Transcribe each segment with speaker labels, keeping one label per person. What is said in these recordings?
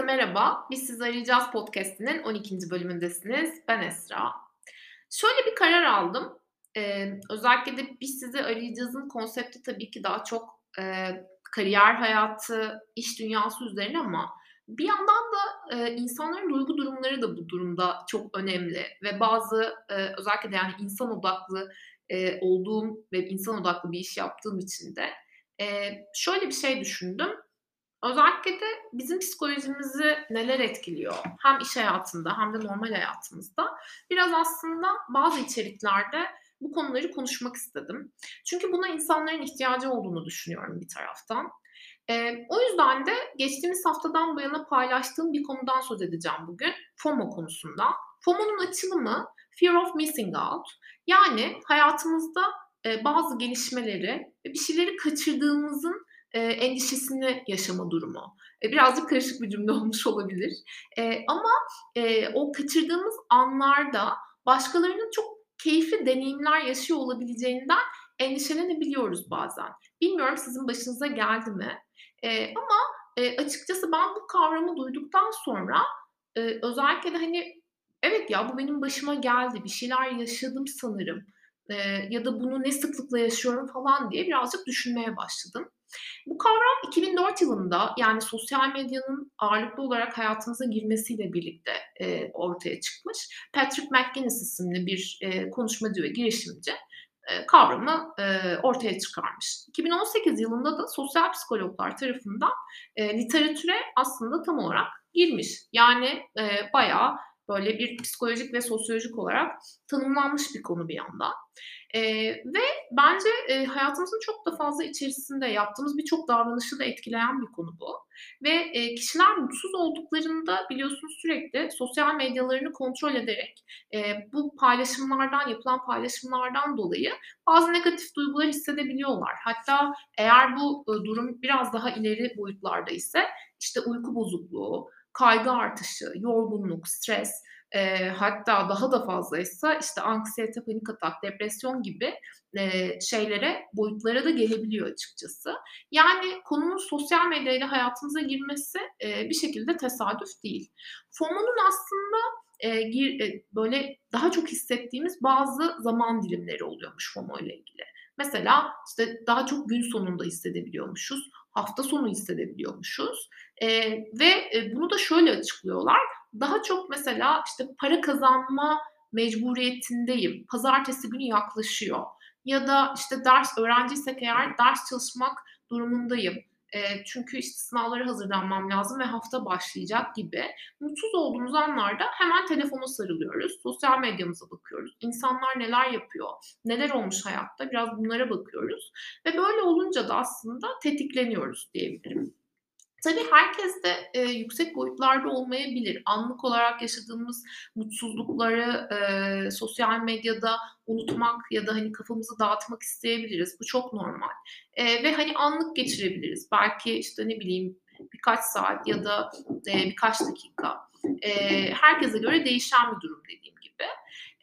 Speaker 1: Herkese merhaba. Biz sizi arayacağız podcast'inin 12. bölümündesiniz. Ben Esra. Şöyle bir karar aldım. Ee, özellikle de biz sizi arayacağızın konsepti tabii ki daha çok e, kariyer hayatı, iş dünyası üzerine ama bir yandan da e, insanların duygu durumları da bu durumda çok önemli ve bazı e, özellikle de yani insan odaklı e, olduğum ve insan odaklı bir iş yaptığım için de e, şöyle bir şey düşündüm Özellikle de bizim psikolojimizi neler etkiliyor hem iş hayatında hem de normal hayatımızda biraz aslında bazı içeriklerde bu konuları konuşmak istedim. Çünkü buna insanların ihtiyacı olduğunu düşünüyorum bir taraftan. Ee, o yüzden de geçtiğimiz haftadan bu yana paylaştığım bir konudan söz edeceğim bugün. FOMO konusunda. FOMO'nun açılımı Fear of Missing Out. Yani hayatımızda e, bazı gelişmeleri ve bir şeyleri kaçırdığımızın e, endişesini yaşama durumu. E, birazcık karışık bir cümle olmuş olabilir. E, ama e, o kaçırdığımız anlarda başkalarının çok keyifli deneyimler yaşıyor olabileceğinden endişelenebiliyoruz bazen. Bilmiyorum sizin başınıza geldi mi? E, ama e, açıkçası ben bu kavramı duyduktan sonra e, özellikle de hani evet ya bu benim başıma geldi bir şeyler yaşadım sanırım e, ya da bunu ne sıklıkla yaşıyorum falan diye birazcık düşünmeye başladım. Bu kavram 2004 yılında yani sosyal medyanın ağırlıklı olarak hayatımıza girmesiyle birlikte e, ortaya çıkmış. Patrick McGinnis isimli bir e, konuşmacı ve girişimci e, kavramı e, ortaya çıkarmış. 2018 yılında da sosyal psikologlar tarafından e, literatüre aslında tam olarak girmiş. Yani e, bayağı böyle bir psikolojik ve sosyolojik olarak tanımlanmış bir konu bir yandan. E, ve bence e, hayatımızın çok da fazla içerisinde yaptığımız birçok davranışı da etkileyen bir konu bu. Ve e, kişiler mutsuz olduklarında biliyorsunuz sürekli sosyal medyalarını kontrol ederek e, bu paylaşımlardan, yapılan paylaşımlardan dolayı bazı negatif duygular hissedebiliyorlar. Hatta eğer bu e, durum biraz daha ileri boyutlarda ise işte uyku bozukluğu, kaygı artışı, yorgunluk, stres, e, hatta daha da fazlaysa işte anksiyete, panik atak, depresyon gibi e, şeylere, boyutlara da gelebiliyor açıkçası. Yani konunun sosyal medyayla hayatımıza girmesi e, bir şekilde tesadüf değil. FOMO'nun aslında e, gir, e, böyle daha çok hissettiğimiz bazı zaman dilimleri oluyormuş FOMO ile ilgili. Mesela işte daha çok gün sonunda hissedebiliyormuşuz, hafta sonu hissedebiliyormuşuz e, ve bunu da şöyle açıklıyorlar daha çok mesela işte para kazanma mecburiyetindeyim. Pazartesi günü yaklaşıyor. Ya da işte ders öğrenciysek eğer ders çalışmak durumundayım. E, çünkü işte sınavlara hazırlanmam lazım ve hafta başlayacak gibi. Mutsuz olduğumuz anlarda hemen telefona sarılıyoruz. Sosyal medyamıza bakıyoruz. İnsanlar neler yapıyor? Neler olmuş hayatta? Biraz bunlara bakıyoruz. Ve böyle olunca da aslında tetikleniyoruz diyebilirim. Tabii herkes de e, yüksek boyutlarda olmayabilir. Anlık olarak yaşadığımız mutsuzlukları e, sosyal medyada unutmak ya da hani kafamızı dağıtmak isteyebiliriz. Bu çok normal. E, ve hani anlık geçirebiliriz. Belki işte ne bileyim birkaç saat ya da e, birkaç dakika. E, herkese göre değişen bir durum dediğim gibi.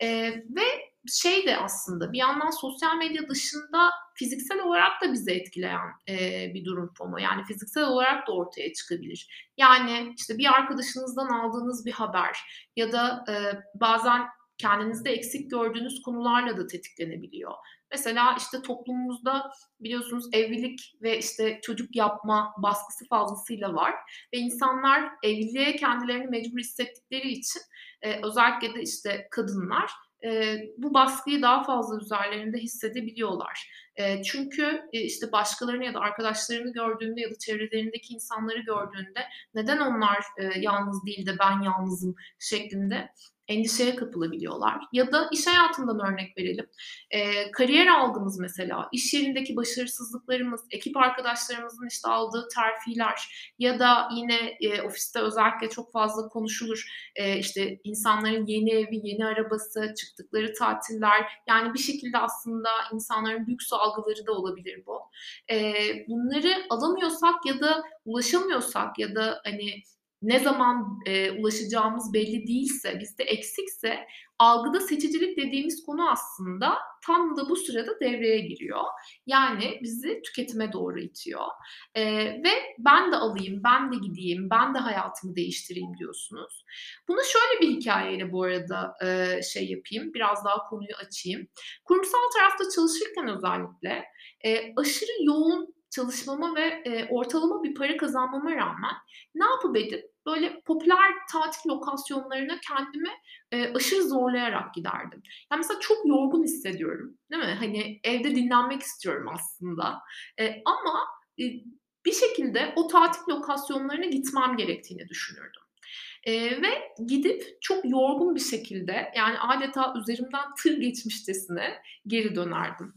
Speaker 1: E, ve şey de aslında bir yandan sosyal medya dışında fiziksel olarak da bizi etkileyen e, bir durum FOMO. Yani fiziksel olarak da ortaya çıkabilir. Yani işte bir arkadaşınızdan aldığınız bir haber ya da e, bazen kendinizde eksik gördüğünüz konularla da tetiklenebiliyor. Mesela işte toplumumuzda biliyorsunuz evlilik ve işte çocuk yapma baskısı fazlasıyla var ve insanlar evliliğe kendilerini mecbur hissettikleri için e, özellikle de işte kadınlar e, bu baskıyı daha fazla üzerlerinde hissedebiliyorlar. E, çünkü e, işte başkalarını ya da arkadaşlarını gördüğünde ya da çevrelerindeki insanları gördüğünde neden onlar e, yalnız değil de ben yalnızım şeklinde endişeye kapılabiliyorlar. Ya da iş hayatından örnek verelim. E, kariyer algımız mesela, iş yerindeki başarısızlıklarımız, ekip arkadaşlarımızın işte aldığı terfiler ya da yine e, ofiste özellikle çok fazla konuşulur. E, işte insanların yeni evi, yeni arabası, çıktıkları tatiller yani bir şekilde aslında insanların lüks algıları da olabilir bu. E, bunları alamıyorsak ya da ulaşamıyorsak ya da hani ne zaman e, ulaşacağımız belli değilse, bizde eksikse algıda seçicilik dediğimiz konu aslında tam da bu sırada devreye giriyor. Yani bizi tüketime doğru itiyor. E, ve ben de alayım, ben de gideyim, ben de hayatımı değiştireyim diyorsunuz. Bunu şöyle bir hikayeyle bu arada e, şey yapayım, biraz daha konuyu açayım. Kurumsal tarafta çalışırken özellikle e, aşırı yoğun çalışmama ve e, ortalama bir para kazanmama rağmen ne yapıp edip böyle popüler tatil lokasyonlarına kendimi e, aşırı zorlayarak giderdim. Yani mesela çok yorgun hissediyorum değil mi? Hani evde dinlenmek istiyorum aslında. E, ama e, bir şekilde o tatil lokasyonlarına gitmem gerektiğini düşünürdüm. E, ve gidip çok yorgun bir şekilde yani adeta üzerimden tır geçmişçesine geri dönerdim.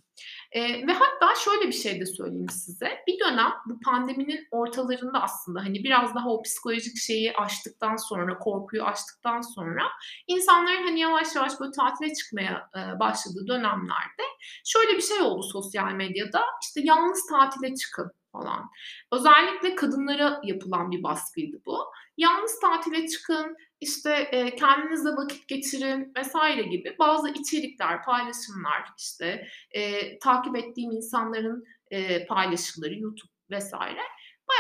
Speaker 1: E, ve hatta şöyle bir şey de söyleyeyim size. Bir dönem bu pandeminin ortalarında aslında hani biraz daha o psikolojik şeyi aştıktan sonra, korkuyu aştıktan sonra insanların hani yavaş yavaş böyle tatile çıkmaya e, başladığı dönemlerde şöyle bir şey oldu sosyal medyada. İşte yalnız tatile çıkın falan. Özellikle kadınlara yapılan bir baskıydı bu. Yalnız tatile çıkın, işte e, kendinizle vakit geçirin vesaire gibi bazı içerikler, paylaşımlar, işte e, takip ettiğim insanların e, paylaşımları, YouTube vesaire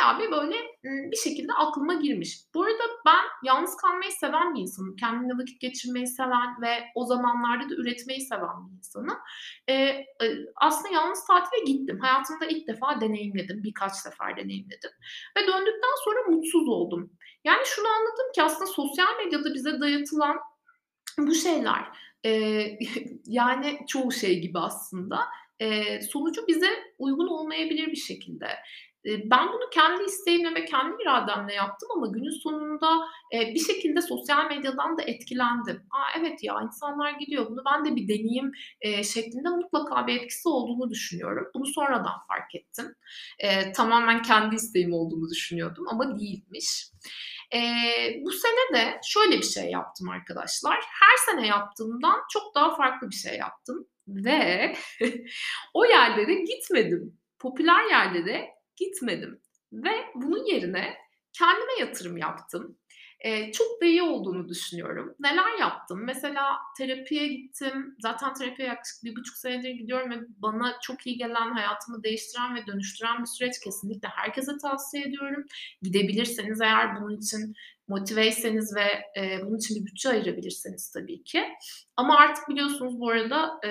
Speaker 1: bayağı bir böyle bir şekilde aklıma girmiş. Bu arada ben yalnız kalmayı seven bir insanım. Kendimle vakit geçirmeyi seven ve o zamanlarda da üretmeyi seven bir insanım. Ee, aslında yalnız tatile gittim. Hayatımda ilk defa deneyimledim. Birkaç sefer deneyimledim. Ve döndükten sonra mutsuz oldum. Yani şunu anladım ki aslında sosyal medyada bize dayatılan bu şeyler e, yani çoğu şey gibi aslında e, sonucu bize uygun olmayabilir bir şekilde ben bunu kendi isteğimle ve kendi irademle yaptım ama günün sonunda bir şekilde sosyal medyadan da etkilendim. Aa, evet ya insanlar gidiyor bunu ben de bir deneyim şeklinde mutlaka bir etkisi olduğunu düşünüyorum. Bunu sonradan fark ettim. tamamen kendi isteğim olduğunu düşünüyordum ama değilmiş. E, bu sene de şöyle bir şey yaptım arkadaşlar. Her sene yaptığımdan çok daha farklı bir şey yaptım. Ve o yerlere gitmedim. Popüler yerlere gitmedim. Ve bunun yerine kendime yatırım yaptım. Ee, çok da iyi olduğunu düşünüyorum. Neler yaptım? Mesela terapiye gittim. Zaten terapiye yaklaşık bir buçuk senedir gidiyorum ve bana çok iyi gelen, hayatımı değiştiren ve dönüştüren bir süreç kesinlikle herkese tavsiye ediyorum. Gidebilirseniz eğer bunun için motiveyseniz ve e, bunun için bir bütçe ayırabilirseniz tabii ki. Ama artık biliyorsunuz bu arada e,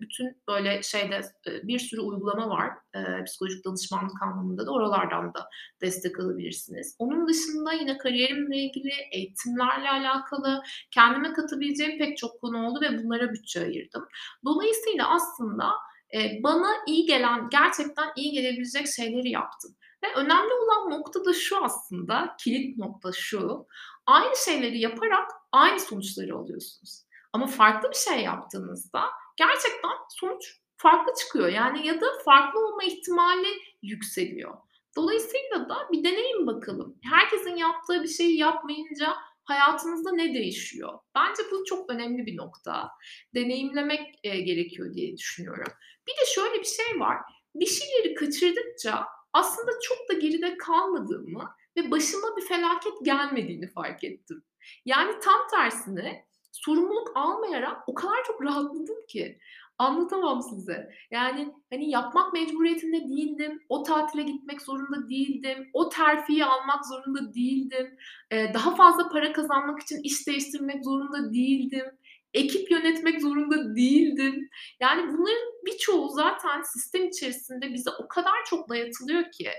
Speaker 1: bütün böyle şeyde e, bir sürü uygulama var. E, psikolojik danışmanlık anlamında da oralardan da destek alabilirsiniz. Onun dışında yine kariyerimle ilgili eğitimlerle alakalı kendime katabileceğim pek çok konu oldu ve bunlara bütçe ayırdım. Dolayısıyla aslında e, bana iyi gelen, gerçekten iyi gelebilecek şeyleri yaptım. Ve önemli olan nokta da şu aslında, kilit nokta şu. Aynı şeyleri yaparak aynı sonuçları alıyorsunuz. Ama farklı bir şey yaptığınızda gerçekten sonuç farklı çıkıyor. Yani ya da farklı olma ihtimali yükseliyor. Dolayısıyla da bir deneyin bakalım. Herkesin yaptığı bir şeyi yapmayınca hayatınızda ne değişiyor? Bence bu çok önemli bir nokta. Deneyimlemek e, gerekiyor diye düşünüyorum. Bir de şöyle bir şey var. Bir şeyleri kaçırdıkça aslında çok da geride kalmadığımı ve başıma bir felaket gelmediğini fark ettim. Yani tam tersine sorumluluk almayarak o kadar çok rahatladım ki anlatamam size. Yani hani yapmak mecburiyetinde değildim. O tatile gitmek zorunda değildim. O terfiyi almak zorunda değildim. Ee, daha fazla para kazanmak için iş değiştirmek zorunda değildim ekip yönetmek zorunda değildim. Yani bunların birçoğu zaten sistem içerisinde bize o kadar çok dayatılıyor ki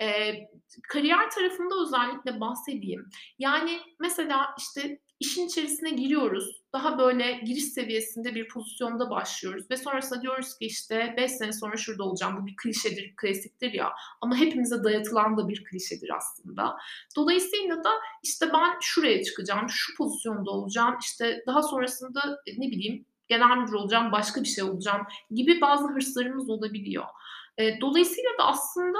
Speaker 1: e, kariyer tarafında özellikle bahsedeyim. Yani mesela işte işin içerisine giriyoruz. Daha böyle giriş seviyesinde bir pozisyonda başlıyoruz ve sonrasında diyoruz ki işte 5 sene sonra şurada olacağım. Bu bir klişedir, klasiktir ya. Ama hepimize dayatılan da bir klişedir aslında. Dolayısıyla da işte ben şuraya çıkacağım, şu pozisyonda olacağım. İşte daha sonrasında e, ne bileyim genel müdür olacağım, başka bir şey olacağım gibi bazı hırslarımız olabiliyor. E, dolayısıyla da aslında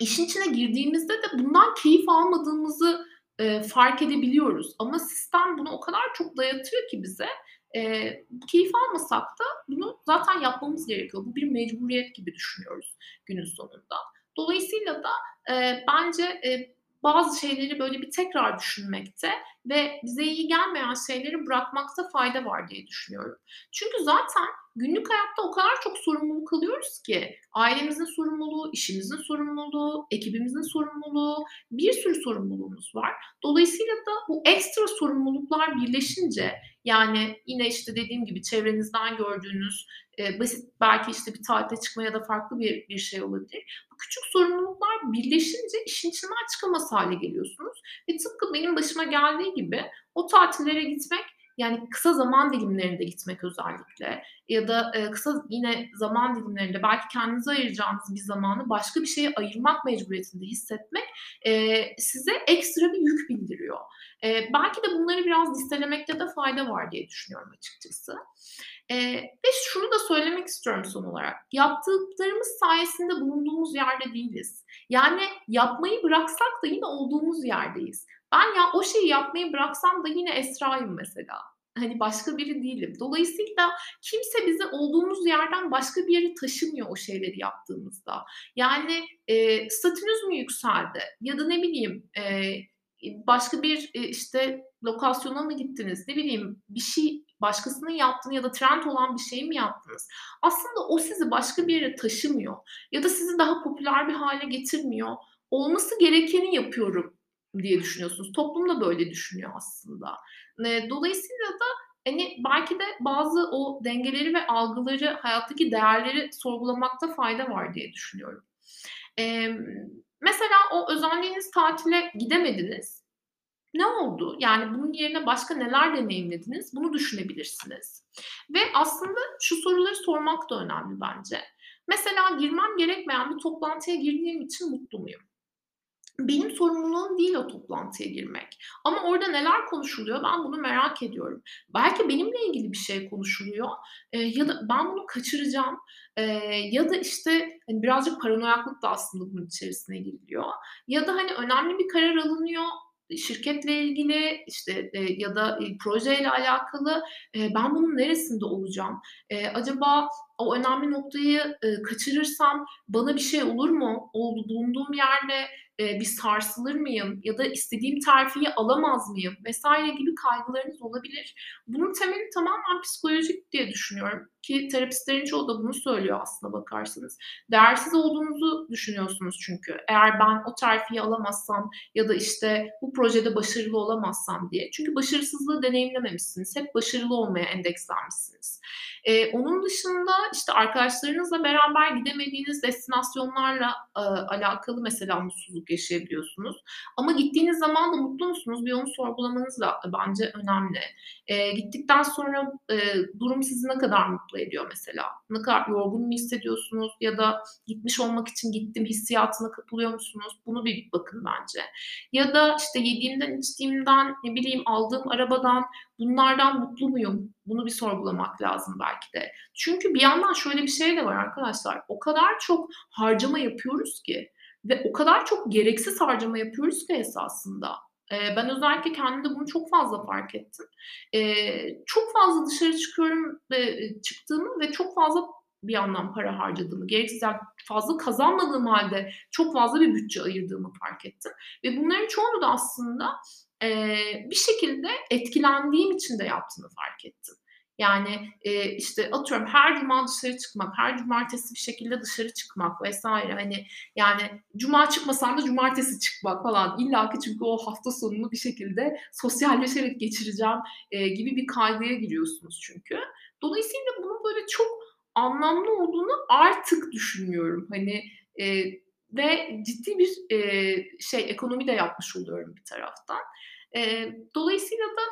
Speaker 1: işin içine girdiğimizde de bundan keyif almadığımızı e, fark edebiliyoruz. Ama sistem bunu o kadar çok dayatıyor ki bize e, keyif almasak da bunu zaten yapmamız gerekiyor. Bu bir mecburiyet gibi düşünüyoruz günün sonunda. Dolayısıyla da e, bence e, bazı şeyleri böyle bir tekrar düşünmekte ve bize iyi gelmeyen şeyleri bırakmakta fayda var diye düşünüyorum. Çünkü zaten günlük hayatta o kadar çok sorumluluk alıyoruz ki ailemizin sorumluluğu, işimizin sorumluluğu, ekibimizin sorumluluğu, bir sürü sorumluluğumuz var. Dolayısıyla da bu ekstra sorumluluklar birleşince yani yine işte dediğim gibi çevrenizden gördüğünüz e, basit belki işte bir tatile çıkma ya da farklı bir, bir şey olabilir. Bu küçük sorumluluklar birleşince işin içinden çıkamaz hale geliyorsunuz. Ve tıpkı benim başıma geldiği gibi o tatillere gitmek yani kısa zaman dilimlerinde gitmek özellikle ya da e, kısa yine zaman dilimlerinde belki kendinize ayıracağınız bir zamanı başka bir şeye ayırmak mecburiyetinde hissetmek e, size ekstra bir yük bildiriyor. E, belki de bunları biraz listelemekte de fayda var diye düşünüyorum açıkçası. E, ve şunu da söylemek istiyorum son olarak. Yaptıklarımız sayesinde bulunduğumuz yerde değiliz. Yani yapmayı bıraksak da yine olduğumuz yerdeyiz. Ben ya o şeyi yapmayı bıraksam da yine Esra'yım mesela. Hani başka biri değilim. Dolayısıyla kimse bizi olduğumuz yerden başka bir yere taşımıyor o şeyleri yaptığımızda. Yani e, statünüz mü yükseldi? Ya da ne bileyim e, başka bir e, işte lokasyona mı gittiniz? Ne bileyim bir şey başkasının yaptığını ya da trend olan bir şey mi yaptınız? Aslında o sizi başka bir yere taşımıyor ya da sizi daha popüler bir hale getirmiyor. Olması gerekeni yapıyorum diye düşünüyorsunuz. Toplum da böyle düşünüyor aslında. Dolayısıyla da hani belki de bazı o dengeleri ve algıları, hayattaki değerleri sorgulamakta fayda var diye düşünüyorum. Ee, mesela o özendiğiniz tatile gidemediniz. Ne oldu? Yani bunun yerine başka neler deneyimlediniz? Bunu düşünebilirsiniz. Ve aslında şu soruları sormak da önemli bence. Mesela girmem gerekmeyen bir toplantıya girdiğim için mutlu muyum? Benim sorumluluğum değil o toplantıya girmek. Ama orada neler konuşuluyor ben bunu merak ediyorum. Belki benimle ilgili bir şey konuşuluyor e, ya da ben bunu kaçıracağım e, ya da işte hani birazcık paranoyaklık da aslında bunun içerisine giriliyor. Ya da hani önemli bir karar alınıyor şirketle ilgili işte e, ya da e, projeyle alakalı e, ben bunun neresinde olacağım? E, acaba o önemli noktayı e, kaçırırsam bana bir şey olur mu? Oldu bulunduğum yerde e, bir sarsılır mıyım ya da istediğim terfiyi alamaz mıyım vesaire gibi kaygılarınız olabilir. Bunun temeli tamamen psikolojik diye düşünüyorum ki terapistlerin çoğu da bunu söylüyor aslında bakarsanız. Değersiz olduğunuzu düşünüyorsunuz çünkü. Eğer ben o terfiyi alamazsam ya da işte bu projede başarılı olamazsam diye. Çünkü başarısızlığı deneyimlememişsiniz. Hep başarılı olmaya endekslenmişsiniz. Ee, onun dışında işte arkadaşlarınızla beraber gidemediğiniz destinasyonlarla e, alakalı mesela mutsuzluk yaşayabiliyorsunuz. Ama gittiğiniz zaman da mutlu musunuz? Bir onu sorgulamanız da bence önemli. E, gittikten sonra e, durum sizi ne kadar mutlu ediyor mesela? Ne kadar yorgun mu hissediyorsunuz? Ya da gitmiş olmak için gittim hissiyatına kapılıyor musunuz? Bunu bir bakın bence. Ya da işte yediğimden, içtiğimden, ne bileyim aldığım arabadan bunlardan mutlu muyum? Bunu bir sorgulamak lazım belki de. Çünkü bir yandan şöyle bir şey de var arkadaşlar. O kadar çok harcama yapıyoruz ki ve o kadar çok gereksiz harcama yapıyoruz ki esasında. Ee, ben özellikle kendimde bunu çok fazla fark ettim. Ee, çok fazla dışarı çıkıyorum ve çıktığımı ve çok fazla bir yandan para harcadığımı, gereksiz fazla kazanmadığım halde çok fazla bir bütçe ayırdığımı fark ettim. Ve bunların çoğunu da aslında e, bir şekilde etkilendiğim için de yaptığını fark ettim. Yani e, işte atıyorum her cuma dışarı çıkmak, her cumartesi bir şekilde dışarı çıkmak vesaire. Hani yani cuma çıkmasam da cumartesi çıkmak falan. İlla ki çünkü o hafta sonunu bir şekilde sosyalleşerek geçireceğim e, gibi bir kaygıya giriyorsunuz çünkü. Dolayısıyla bunun böyle çok anlamlı olduğunu artık düşünüyorum. Hani e, ve ciddi bir e, şey ekonomi de yapmış oluyorum bir taraftan. E, dolayısıyla da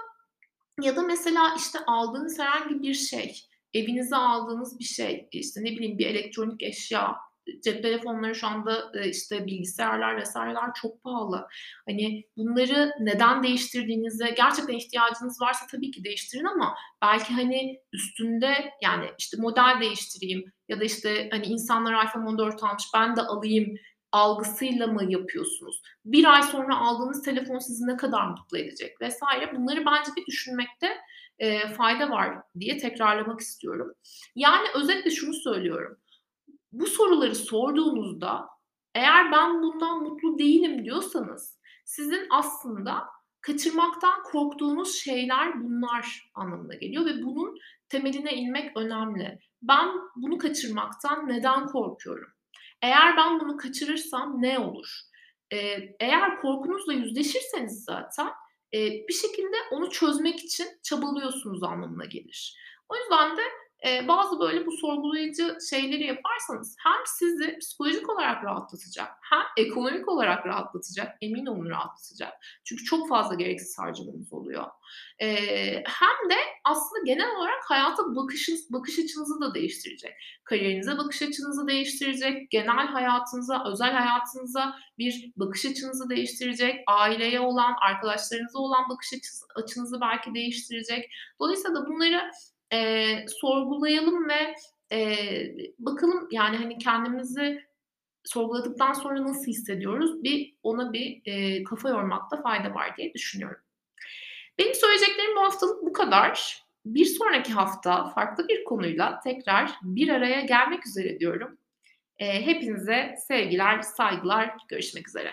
Speaker 1: ya da mesela işte aldığınız herhangi bir şey, evinize aldığınız bir şey, işte ne bileyim bir elektronik eşya, cep telefonları şu anda işte bilgisayarlar vesaireler çok pahalı. Hani bunları neden değiştirdiğinize gerçekten ihtiyacınız varsa tabii ki değiştirin ama belki hani üstünde yani işte model değiştireyim ya da işte hani insanlar iPhone 14 almış ben de alayım algısıyla mı yapıyorsunuz? Bir ay sonra aldığınız telefon sizi ne kadar mutlu edecek vesaire. Bunları bence bir düşünmekte e, fayda var diye tekrarlamak istiyorum. Yani özetle şunu söylüyorum. Bu soruları sorduğunuzda eğer ben bundan mutlu değilim diyorsanız sizin aslında kaçırmaktan korktuğunuz şeyler bunlar anlamına geliyor ve bunun temeline inmek önemli. Ben bunu kaçırmaktan neden korkuyorum? Eğer ben bunu kaçırırsam ne olur? Eee, eğer korkunuzla yüzleşirseniz zaten, eee, bir şekilde onu çözmek için çabalıyorsunuz anlamına gelir. O yüzden de, eee, bazı böyle bu sorgulayıcı şeyleri yaparsanız hem sizi psikolojik olarak rahatlatacak hem ekonomik olarak rahatlatacak, emin olun rahatlatacak. Çünkü çok fazla gereksiz harcamanız oluyor. Eee, hem de aslında genel olarak hayata bakışınız bakış açınızı da değiştirecek. Kariyerinize bakış açınızı değiştirecek, genel hayatınıza, özel hayatınıza bir bakış açınızı değiştirecek, aileye olan, arkadaşlarınıza olan bakış açınızı belki değiştirecek. Dolayısıyla da bunları, eee, sorgulayalım ve, eee, bakalım, yani, hani, kendimizi sorguladıktan sonra nasıl hissediyoruz? Bir ona bir, eee, kafa yormakta fayda var diye düşünüyorum. Benim söyleyeceklerim bu haftalık bu kadar. Bir sonraki hafta farklı bir konuyla tekrar bir araya gelmek üzere diyorum. Eee, hepinize sevgiler, saygılar, görüşmek üzere.